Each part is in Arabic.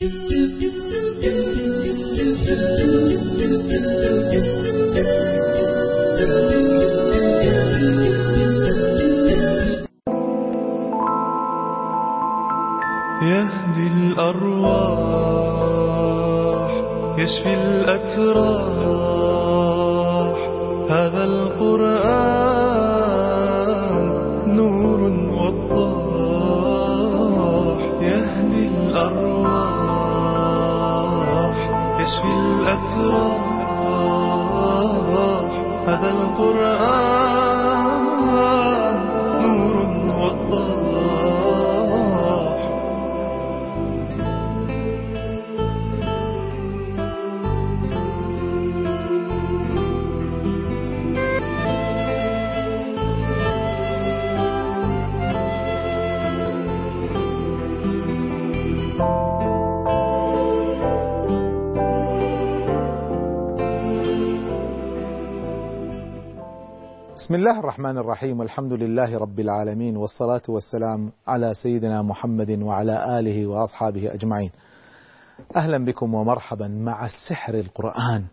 يهدي الأرواح يشفي الأتراح. هذا القرآن يشفي الأتراح هذا القرآن. بسم الله الرحمن الرحيم والحمد لله رب العالمين والصلاة والسلام على سيدنا محمد وعلى آله وأصحابه أجمعين. أهلا بكم ومرحبا مع السحر القرآن.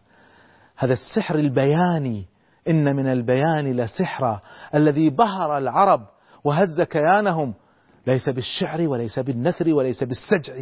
هذا السحر البياني إن من البيان لسحرا الذي بهر العرب وهز كيانهم. ليس بالشعر وليس بالنثر وليس بالسجع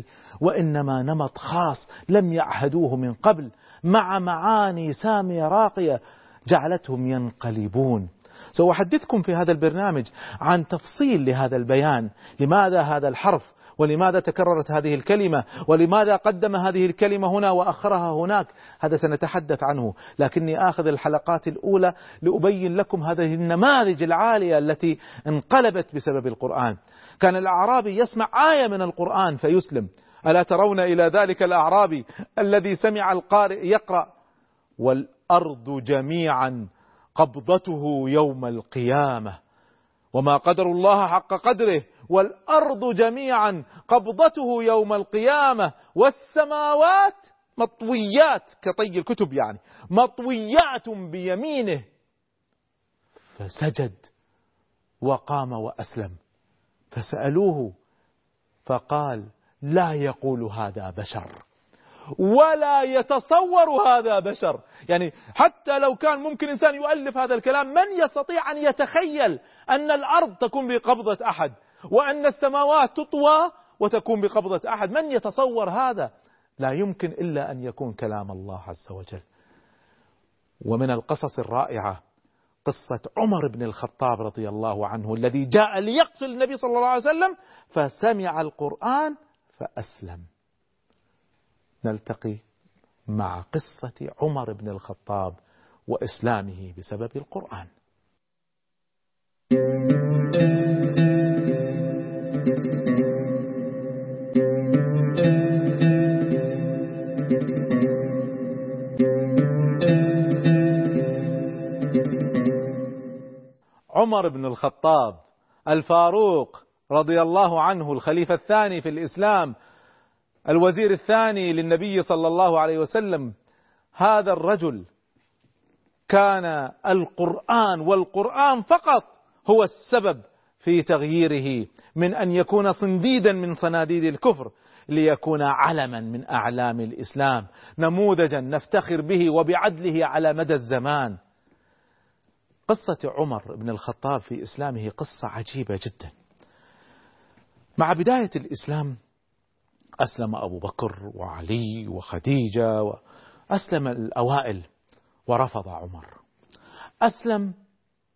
وإنما نمط خاص لم يعهدوه من قبل مع معاني سامية راقية جعلتهم ينقلبون. سأحدثكم في هذا البرنامج عن تفصيل لهذا البيان. لماذا هذا الحرف؟ ولماذا تكررت هذه الكلمة؟ ولماذا قدم هذه الكلمة هنا وأخرها هناك؟ هذا سنتحدث عنه. لكني آخذ الحلقات الأولى لأبين لكم هذه النماذج العالية التي انقلبت بسبب القرآن. كان الأعرابي يسمع آية من القرآن فيسلم. ألا ترون إلى ذلك الأعرابي الذي سمع القارئ يقرأ والأرض جميعا قبضته يوم القيامة. وما قدر الله حق قدره والأرض جميعا قبضته يوم القيامة. والسماوات مطويات كطي الكتب يعني مطويات بيمينه. فسجد وقام وأسلم. فسألوه فقال لا يقول هذا بشر. ولا يتصور هذا بشر. يعني حتى لو كان ممكن إنسان يؤلف هذا الكلام من يستطيع أن يتخيل أن الأرض تكون بقبضة أحد وأن السماوات تطوى وتكون بقبضة أحد؟ من يتصور هذا؟ لا يمكن إلا أن يكون كلام الله عز وجل. ومن القصص الرائعة قصة عمر بن الخطاب رضي الله عنه الذي جاء ليقتل النبي صلى الله عليه وسلم فسمع القرآن فأسلم. نلتقي مع قصة عمر بن الخطاب وإسلامه بسبب القرآن. عمر بن الخطاب الفاروق رضي الله عنه الخليفة الثاني في الإسلام الوزير الثاني للنبي صلى الله عليه وسلم هذا الرجل كان القرآن والقرآن فقط هو السبب في تغييره من أن يكون صنديدا من صناديد الكفر ليكون علما من أعلام الإسلام نموذجا نفتخر به وبعدله على مدى الزمان. قصة عمر بن الخطاب في إسلامه قصة عجيبة جدا. مع بداية الإسلام أسلم أبو بكر وعلي وخديجة وأسلم الأوائل ورفض عمر. أسلم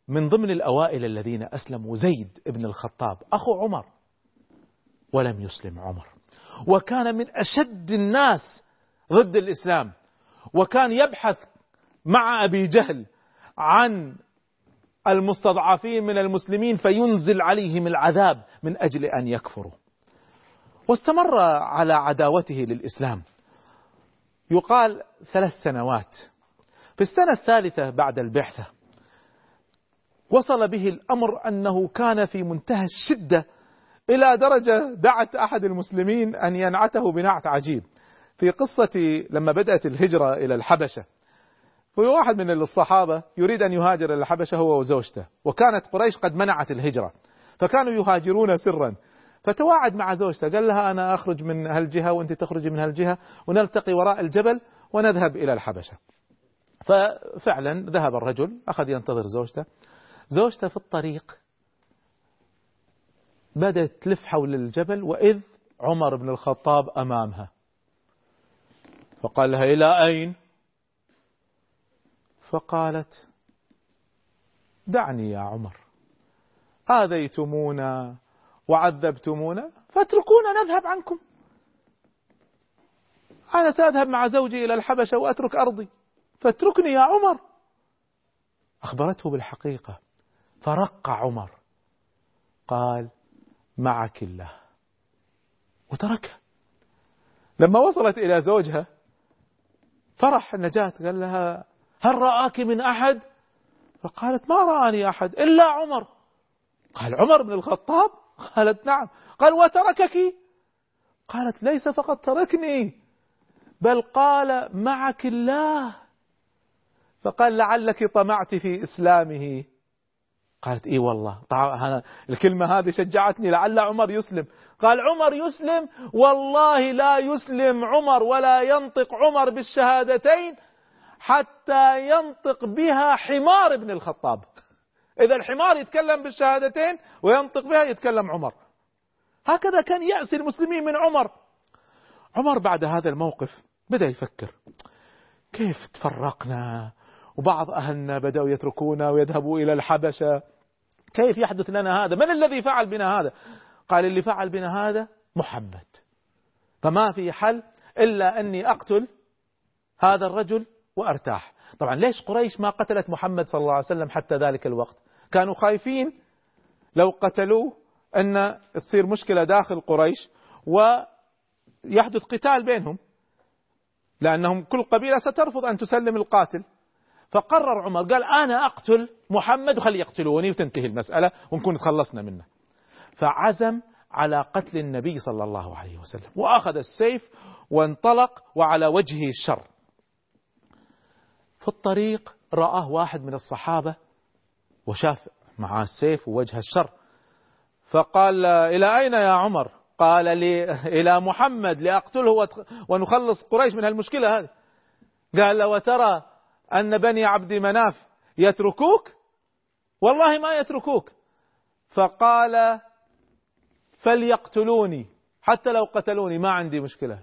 من ضمن الأوائل الذين أسلموا زيد بن الخطاب أخو عمر ولم يسلم عمر. وكان من أشد الناس ضد الإسلام. وكان يبحث مع أبي جهل عن المستضعفين من المسلمين فينزل عليهم العذاب من أجل أن يكفروا. واستمر على عداوته للإسلام. يقال ثلاث سنوات. في السنة الثالثة بعد البعثة وصل به الأمر أنه كان في منتهى الشدة إلى درجة دعت أحد المسلمين أن ينعته بنعت عجيب. في قصة لما بدأت الهجرة إلى الحبشة في واحد من الصحابة يريد أن يهاجر إلى الحبشة هو وزوجته وكانت قريش قد منعت الهجرة فكانوا يهاجرون سرا. فتواعد مع زوجته. قال لها أنا أخرج من هالجهة وأنت تخرجي من هالجهة ونلتقي وراء الجبل ونذهب إلى الحبشة. ففعلا ذهب الرجل أخذ ينتظر زوجته. زوجته في الطريق بدأت تلف حول الجبل وإذ عمر بن الخطاب أمامها. فقال لها إلى أين؟ فقالت دعني يا عمر. آذيتمونا. وعذبتمونا فاتركونا نذهب عنكم. أنا سأذهب مع زوجي إلى الحبشة وأترك أرضي. فاتركني يا عمر. أخبرته بالحقيقة. فرق عمر. قال معك الله. وتركها. لما وصلت إلى زوجها فرح النجاة. قال لها هل رآك من أحد؟ فقالت ما رآني أحد إلا عمر. قال عمر بن الخطاب؟ قالت نعم. قال وتركك؟ قالت ليس فقط تركني بل قال معك الله. فقال لعلك طمعت في إسلامه. قالت إي والله الكلمة هذه شجعتني لعل عمر يسلم. قال عمر يسلم؟ والله لا يسلم عمر ولا ينطق عمر بالشهادتين حتى ينطق بها حمار ابن الخطاب. إذا الحمار يتكلم بالشهادتين وينطق بها يتكلم عمر. هكذا كان يأس المسلمين من عمر. عمر بعد هذا الموقف بدأ يفكر. كيف تفرقنا؟ وبعض أهلنا بدأوا يتركونا ويذهبوا إلى الحبشة. كيف يحدث لنا هذا؟ من الذي فعل بنا هذا؟ قال اللي فعل بنا هذا محمد. فما في حل إلا أني أقتل هذا الرجل وأرتاح. طبعا ليش قريش ما قتلت محمد صلى الله عليه وسلم حتى ذلك الوقت؟ كانوا خايفين لو قتلوه أن تصير مشكلة داخل قريش ويحدث قتال بينهم لأنهم كل قبيلة سترفض أن تسلم القاتل. فقرر عمر قال أنا أقتل محمد وخلي يقتلوني وتنتهي المسألة ونكون تخلصنا منه. فعزم على قتل النبي صلى الله عليه وسلم وأخذ السيف وانطلق وعلى وجهه الشر في الطريق رآه واحد من الصحابة وشاف معاه السيف ووجه الشر. فقال إلى أين يا عمر؟ قال لي إلى محمد لأقتله ونخلص قريش من هالمشكلة هذه. قال وترى أن بني عبد مناف يتركوك والله ما يتركوك. فقال فليقتلوني حتى لو قتلوني ما عندي مشكلة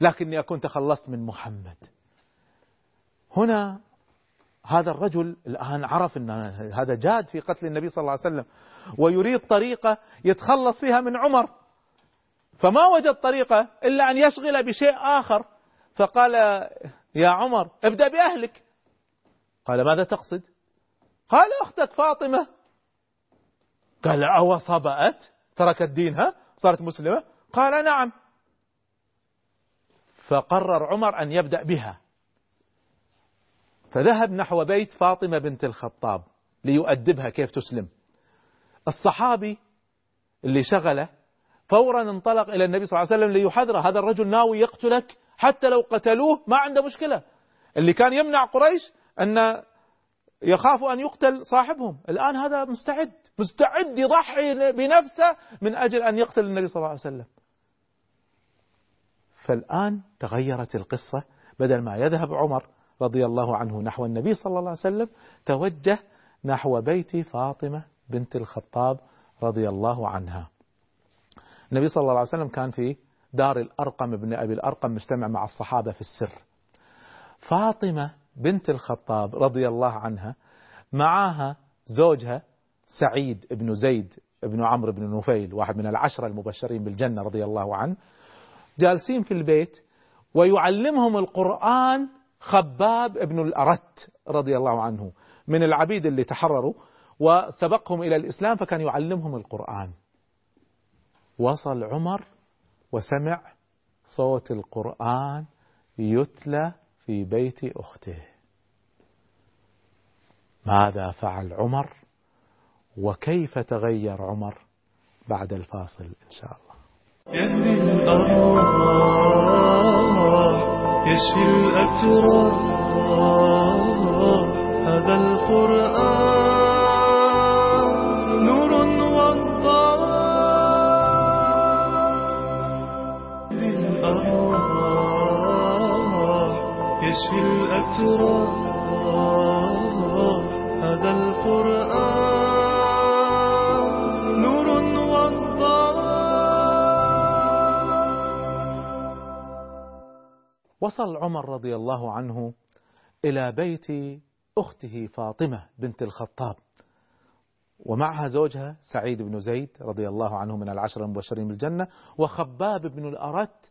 لكني أكون تخلصت من محمد. هنا هذا الرجل الآن عرف أن هذا جاد في قتل النبي صلى الله عليه وسلم ويريد طريقة يتخلص فيها من عمر. فما وجد طريقة إلا أن يشغل بشيء آخر. فقال يا عمر ابدأ بأهلك. قال ماذا تقصد؟ قال أختك فاطمة. قال أو صبأت تركت دينها؟ صارت مسلمة؟ قال نعم. فقرر عمر أن يبدأ بها. فذهب نحو بيت فاطمة بنت الخطاب ليؤدبها كيف تسلم. الصحابي اللي شغله فورا انطلق إلى النبي صلى الله عليه وسلم ليحذره هذا الرجل ناوي يقتلك حتى لو قتلوه ما عنده مشكلة. اللي كان يمنع قريش أن يخافوا أن يقتل صاحبهم. الآن هذا مستعد مستعد يضحي بنفسه من أجل أن يقتل النبي صلى الله عليه وسلم. فالآن تغيرت القصة بدل ما يذهب عمر رضي الله عنه نحو النبي صلى الله عليه وسلم توجه نحو بيت فاطمة بنت الخطاب رضي الله عنها. النبي صلى الله عليه وسلم كان في دار الأرقم بن أبي الأرقم مجتمع مع الصحابة في السر. فاطمة بنت الخطاب رضي الله عنها معها زوجها سعيد بن زيد بن عمرو بن نفيل واحد من العشرة المبشرين بالجنة رضي الله عنه جالسين في البيت ويعلمهم القرآن خباب بن الأرت رضي الله عنه من العبيد اللي تحرروا وسبقهم إلى الإسلام فكان يعلمهم القرآن. وصل عمر وسمع صوت القرآن يتلى في بيت أخته. ماذا فعل عمر؟ وكيف تغير عمر بعد الفاصل إن شاء الله. يشفي الأتراح هذا القرآن نور وضاء للأرواح يشفي الأتراح هذا القرآن وصل عمر رضي الله عنه إلى بيت أخته فاطمة بنت الخطاب ومعها زوجها سعيد بن زيد رضي الله عنه من العشر المبشرين بالجنة وخباب بن الأرت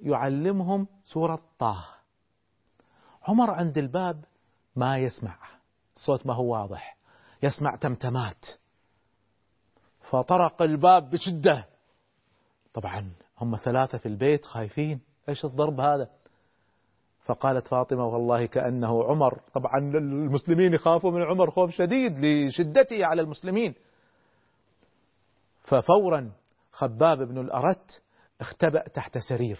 يعلمهم سورة طه. عمر عند الباب ما يسمع الصوت ما هو واضح يسمع تمتمات. فطرق الباب بشدة. طبعا هم ثلاثة في البيت خايفين إيش الضرب هذا؟ فقالت فاطمة والله كأنه عمر. طبعا المسلمين يخافوا من عمر خوف شديد لشدته على المسلمين. ففورا خباب بن الأرت اختبأ تحت سرير.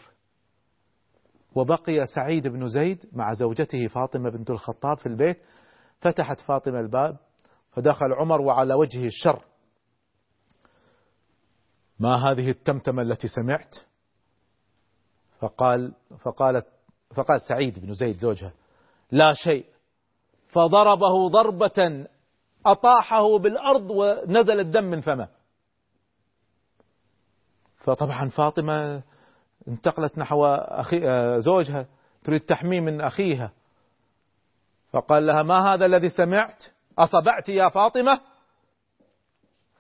وبقي سعيد بن زيد مع زوجته فاطمة بنت الخطاب في البيت. فتحت فاطمة الباب فدخل عمر وعلى وجهه الشر. ما هذه التمتمة التي سمعت؟ فقال فقالت فقال سعيد بن زيد زوجها لا شيء. فضربه ضربة أطاحه بالأرض ونزل الدم من فمه. فطبعا فاطمة انتقلت نحو أخي زوجها تريد تحميه من أخيها. فقال لها ما هذا الذي سمعت؟ أصبعت يا فاطمة؟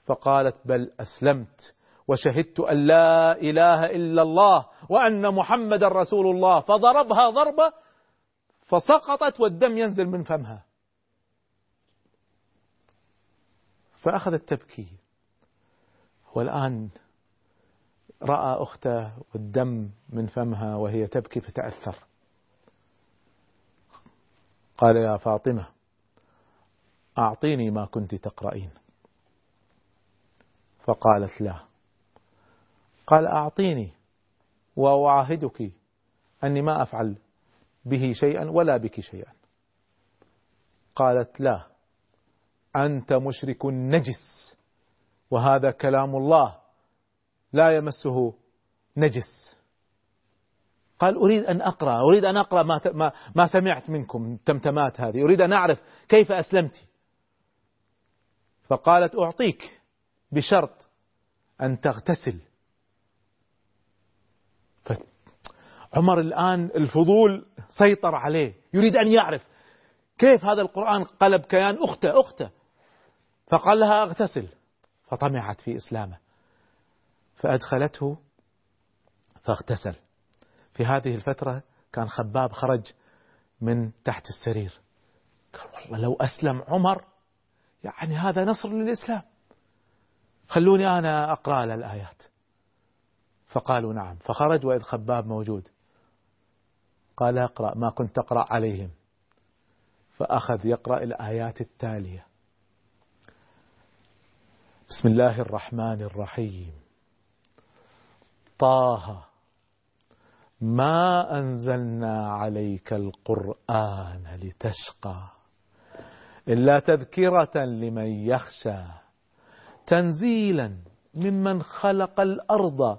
فقالت بل أسلمت وشهدت أن لا إله إلا الله وأن محمد رسول الله فضربها ضربة فسقطت والدم ينزل من فمها. فأخذت تبكي. والآن رأى أخته والدم من فمها وهي تبكي فتأثر. قال يا فاطمة أعطيني ما كنت تقرأين. فقالت لا. قال أعطيني. وأعاهدك أني ما أفعل به شيئا ولا بك شيئا. قالت لا أنت مشرك نجس وهذا كلام الله لا يمسه نجس. قال أريد أن أقرأ أريد أن أقرأ ما, ما, ما سمعت منكم تمتمات هذه أريد أن أعرف كيف أسلمت. فقالت أعطيك بشرط أن تغتسل. عمر الآن الفضول سيطر عليه يريد أن يعرف كيف هذا القرآن قلب كيان أخته أخته. فقال لها اغتسل. فطمعت في إسلامه. فأدخلته فاغتسل. في هذه الفترة كان خباب خرج من تحت السرير. قال والله لو أسلم عمر يعني هذا نصر للإسلام. خلوني أنا أقرأ الآيات. فقالوا نعم. فخرج وإذ خباب موجود. قال اقرأ ما كنت تقرأ عليهم. فأخذ يقرأ الآيات التالية. بسم الله الرحمن الرحيم. طه ما أنزلنا عليك القرآن لتشقى إلا تذكرة لمن يخشى تنزيلا ممن خلق الأرض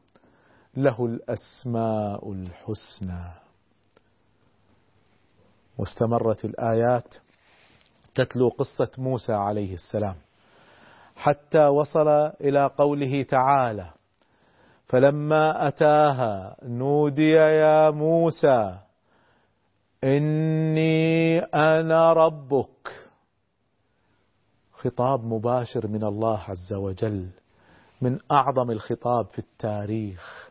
له الأسماء الحسنى. واستمرت الآيات تتلو قصة موسى عليه السلام. حتى وصل إلى قوله تعالى فلما أتاها نودي يا موسى إني أنا ربك. خطاب مباشر من الله عز وجل من أعظم الخطاب في التاريخ.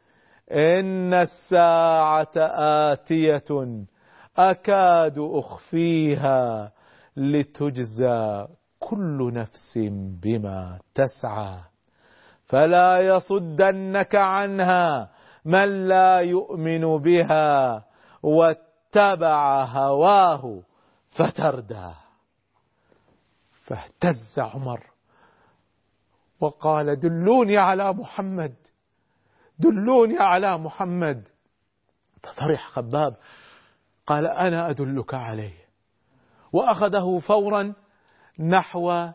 إن الساعة آتية أكاد أخفيها لتجزى كل نفس بما تسعى. فلا يصدنك عنها من لا يؤمن بها واتبع هواه فتردى. فاهتز عمر وقال دلوني على محمد. دلوني على محمد. ففرح خباب. قال أنا أدلك عليه. وأخذه فورا نحو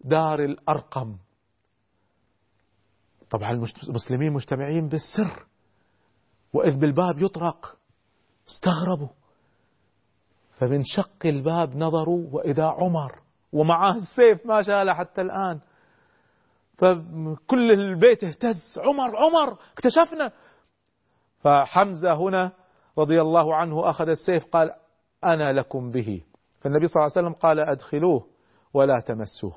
دار الأرقم. طبعا المسلمين مجتمعين بالسر. وإذ بالباب يطرق استغربوا. فمن شق الباب نظروا وإذا عمر ومعاه السيف ما شاله حتى الآن فكل البيت اهتز. عمر عمر اكتشفنا. فحمزة هنا رضي الله عنه أخذ السيف قال أنا لكم به. فالنبي صلى الله عليه وسلم قال أدخلوه ولا تمسوه.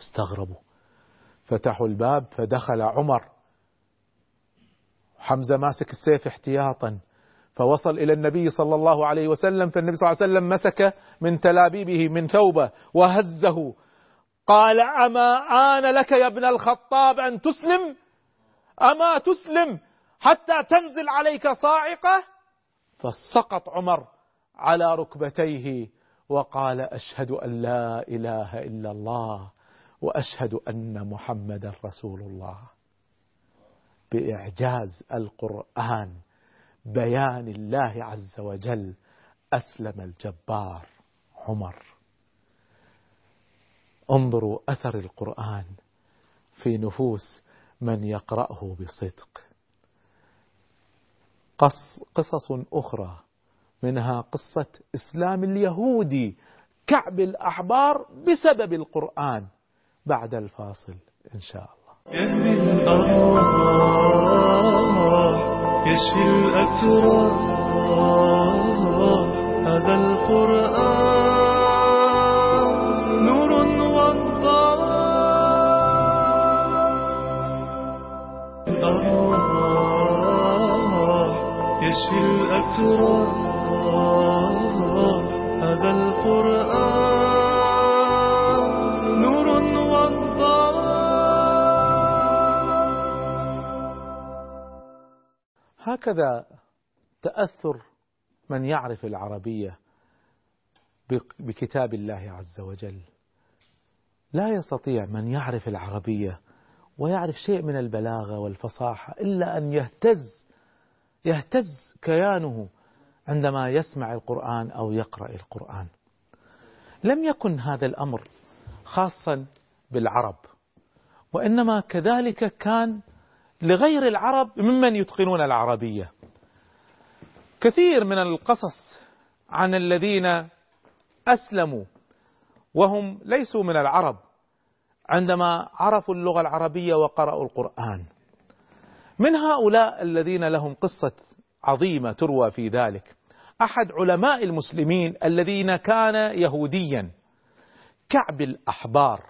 استغربوا. فتحوا الباب فدخل عمر. حمزة ماسك السيف احتياطا. فوصل إلى النبي صلى الله عليه وسلم فالنبي صلى الله عليه وسلم مسك من تلابيبه من ثوبه وهزه. قال أما آن لك يا ابن الخطاب أن تسلم؟ أما تسلم حتى تنزل عليك صاعقة؟ فسقط عمر على ركبتيه وقال أشهد أن لا إله إلا الله وأشهد أن محمدا رسول الله. بإعجاز القرآن بيان الله عز وجل أسلم الجبار عمر. انظروا أثر القرآن في نفوس من يقرأه بصدق. قص قصص أخرى منها قصة إسلام اليهودي. كعب الأحبار بسبب القرآن بعد الفاصل إن شاء الله. يهدي الأرواح يشفي الأتراح هكذا تأثر من يعرف العربية بك- بكتاب الله عز وجل. لا يستطيع من يعرف العربية ويعرف شيء من البلاغة والفصاحة إلا أن يهتز يهتز كيانه عندما يسمع القرآن أو يقرأ القرآن. لم يكن هذا الأمر خاصا بالعرب وإنما كذلك كان لغير العرب ممن يتقنون العربية. كثير من القصص عن الذين أسلموا وهم ليسوا من العرب عندما عرفوا اللغة العربية وقرأوا القرآن. من هؤلاء الذين لهم قصة عظيمة تروى في ذلك. أحد علماء المسلمين الذين كان يهوديا كعب الأحبار.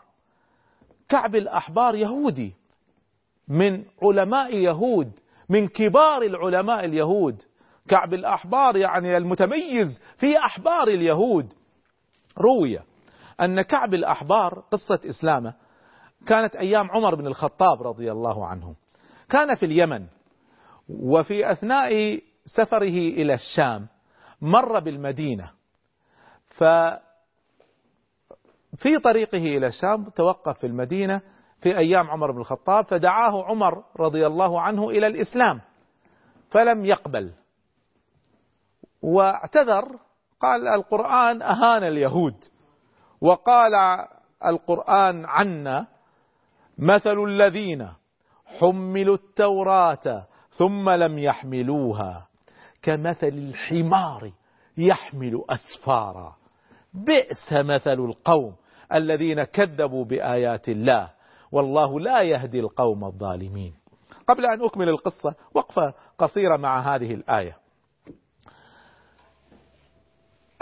كعب الأحبار يهودي. من علماء يهود من كبار العلماء اليهود. كعب الأحبار يعني المتميز في أحبار اليهود. روي أن كعب الأحبار قصة إسلامه كانت أيام عمر بن الخطاب رضي الله عنه. كان في اليمن وفي أثناء سفره إلى الشام مر بالمدينة. ففي طريقه إلى الشام توقف في المدينة في أيام عمر بن الخطاب فدعاه عمر رضي الله عنه إلى الإسلام فلم يقبل. واعتذر قال القرآن أهان اليهود وقال القرآن عنا مثل الذين حملوا التوراة ثم لم يحملوها كمثل الحمار يحمل أسفارا. بئس مثل القوم الذين كذبوا بآيات الله. والله لا يهدي القوم الظالمين. قبل أن أكمل القصة وقفة قصيرة مع هذه الآية.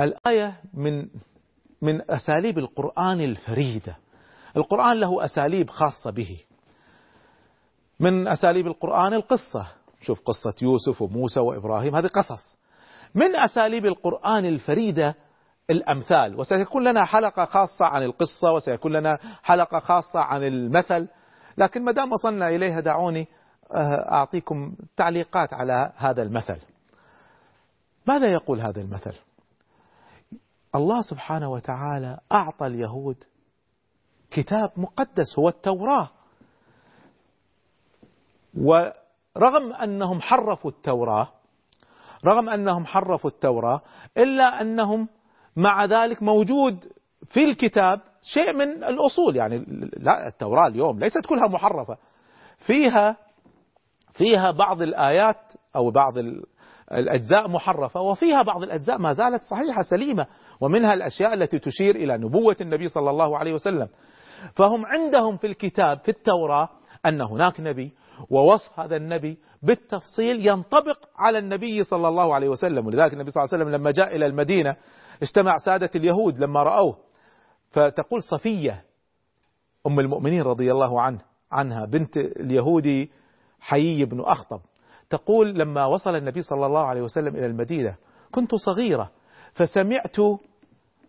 الآية من من أساليب القرآن الفريدة. القرآن له أساليب خاصة به. من أساليب القرآن القصة. شوف قصة يوسف وموسى وإبراهيم هذه قصص. من أساليب القرآن الفريدة الأمثال. وسيكون لنا حلقة خاصة عن القصة وسيكون لنا حلقة خاصة عن المثل. لكن ما دام وصلنا إليها دعوني آه، أعطيكم تعليقات على هذا المثل. ماذا يقول هذا المثل؟ الله سبحانه وتعالى أعطى اليهود كتاب مقدس هو التوراة. ورغم أنهم حرفوا التوراة رغم أنهم حرفوا التوراة إلا أنهم مع ذلك موجود في الكتاب شيء من الأصول. يعني لا التوراة اليوم ليست كلها محرفة. فيها فيها بعض الآيات أو بعض الأجزاء محرفة وفيها بعض الأجزاء ما زالت صحيحة سليمة ومنها الأشياء التي تشير إلى نبوة النبي صلى الله عليه وسلم. فهم عندهم في الكتاب في التوراة أن هناك نبي ووصف هذا النبي بالتفصيل ينطبق على النبي صلى الله عليه وسلم. ولذلك النبي صلى الله عليه وسلم لما جاء إلى المدينة اجتمع سادة اليهود لما رأوه. فتقول صفية أم المؤمنين رضي الله عنه عنها بنت اليهودي حيي بن أخطب تقول لما وصل النبي صلى الله عليه وسلم إلى المدينة كنت صغيرة فسمعت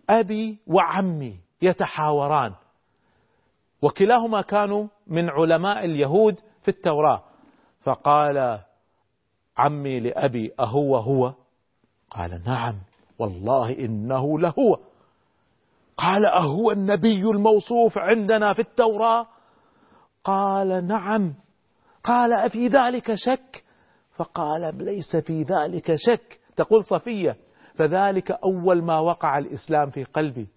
أبي وعمي يتحاوران وكلاهما كانوا من علماء اليهود في التوراة. فقال عمي لأبي أهو هو قال نعم. والله إنه لهو. قال أهو النبي الموصوف عندنا في التوراة؟ قال نعم. قال أفي ذلك شك؟ فقال ليس في ذلك شك؟ تقول صفية. فذلك أول ما وقع الإسلام في قلبي.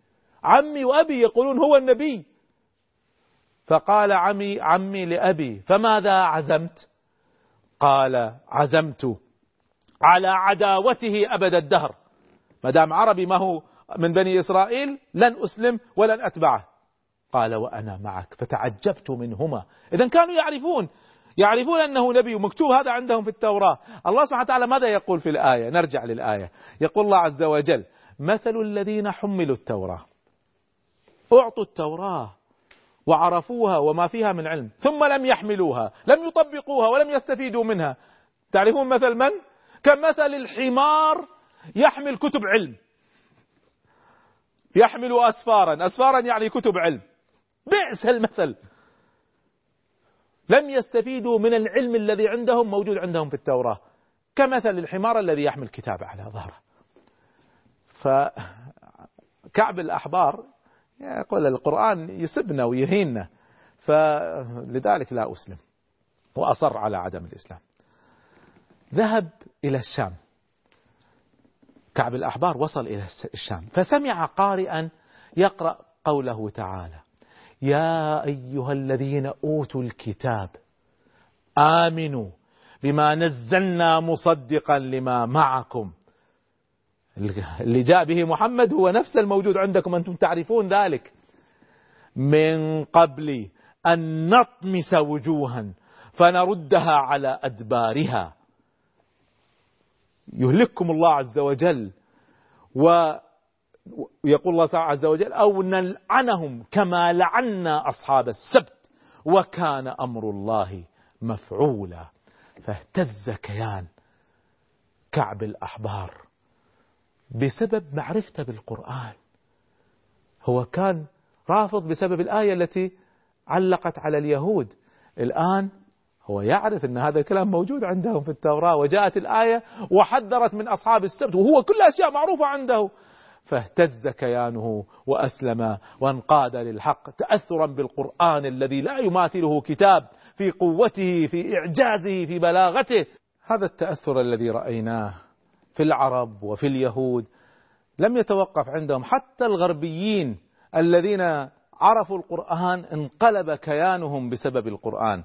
عمي وأبي يقولون هو النبي. فقال عمي عمي لأبي فماذا عزمت؟ قال عزمت على عداوته أبد الدهر. ما دام عربي ما هو من بني إسرائيل لن أسلم ولن أتبعه. قال وأنا معك فتعجبت منهما. إذا كانوا يعرفون يعرفون أنه نبي ومكتوب هذا عندهم في التوراة. الله سبحانه وتعالى ماذا يقول في الآية؟ نرجع للآية. يقول الله عز وجل مثل الذين حملوا التوراة. أعطوا التوراة وعرفوها وما فيها من علم ثم لم يحملوها لم يطبقوها ولم يستفيدوا منها. تعرفون مثل من؟ كمثل الحمار يحمل كتب علم. يحمل أسفارا. أسفارا يعني كتب علم. بئس المثل. لم يستفيدوا من العلم الذي عندهم موجود عندهم في التوراة. كمثل الحمار الذي يحمل كتاب على ظهره. فكعب الأحبار يقول القرآن يسبنا ويهيننا. فلذلك لا أسلم. وأصر على عدم الإسلام. ذهب إلى الشام. كعب الأحبار وصل إلى الشام. فسمع قارئا يقرأ قوله تعالى يا أيها الذين أوتوا الكتاب آمنوا بما نزلنا مصدقا لما معكم. اللي جاء به محمد هو نفس الموجود عندكم أنتم تعرفون ذلك. من قبل أن نطمس وجوها فنردها على أدبارها. يهلككم الله عز وجل. ويقول الله عز وجل أو نلعنهم كما لعنا أصحاب السبت وكان أمر الله مفعولا. فاهتز كيان كعب الأحبار. بسبب معرفته بالقرآن. هو كان رافض بسبب الآية التي علقت على اليهود. الآن هو يعرف أن هذا الكلام موجود عندهم في التوراة وجاءت الآية وحذرت من أصحاب السبت وهو كل أشياء معروفة عنده. فاهتز كيانه وأسلم وانقاد للحق تأثرا بالقرآن الذي لا يماثله كتاب في قوته في إعجازه في بلاغته. هذا التأثر الذي رأيناه في العرب وفي اليهود لم يتوقف عندهم. حتى الغربيين الذين عرفوا القرآن انقلب كيانهم بسبب القرآن.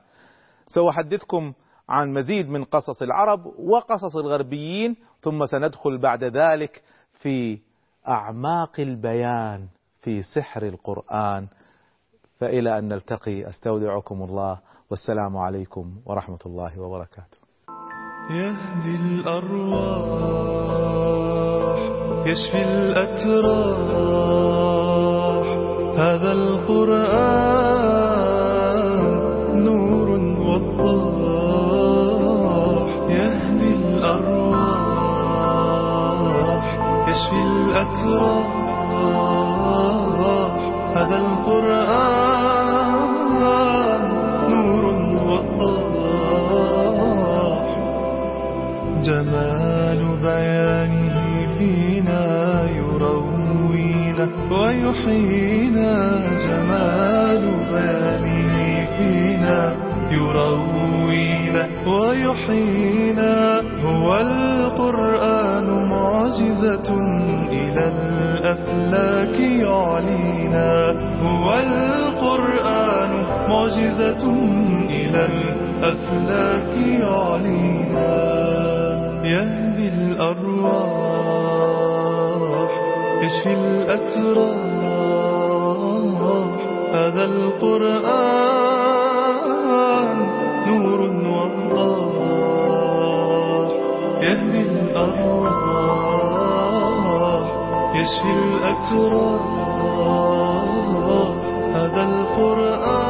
سأحدثكم عن مزيد من قصص العرب وقصص الغربيين ثم سندخل بعد ذلك في أعماق البيان في سحر القرآن. فإلى أن نلتقي أستودعكم الله. والسلام عليكم ورحمة الله وبركاته. يهدي الأرواح يشفي الأتراح. هذا القرآن الأتراح هذا القرآن نور وضاح جمال بيانه فينا يروينا ويحيينا. جمال بيانه فينا يروينا ويحيينا. هو القرآن معجزة معجزة إلى الأفلاك يعلينا يهدي الأرواح يشفي الأتراح. هذا القرآن نور وضاح يهدي الأرواح يشفي الأتراح. هذا القرآن